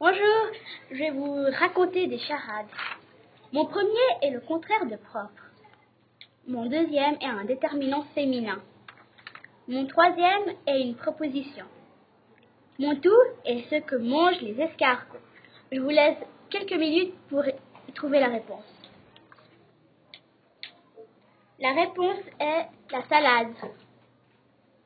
Bonjour, je vais vous raconter des charades. Mon premier est le contraire de propre. Mon deuxième est un déterminant féminin. Mon troisième est une proposition. Mon tout est ce que mangent les escargots. Je vous laisse quelques minutes pour trouver la réponse. La réponse est la salade.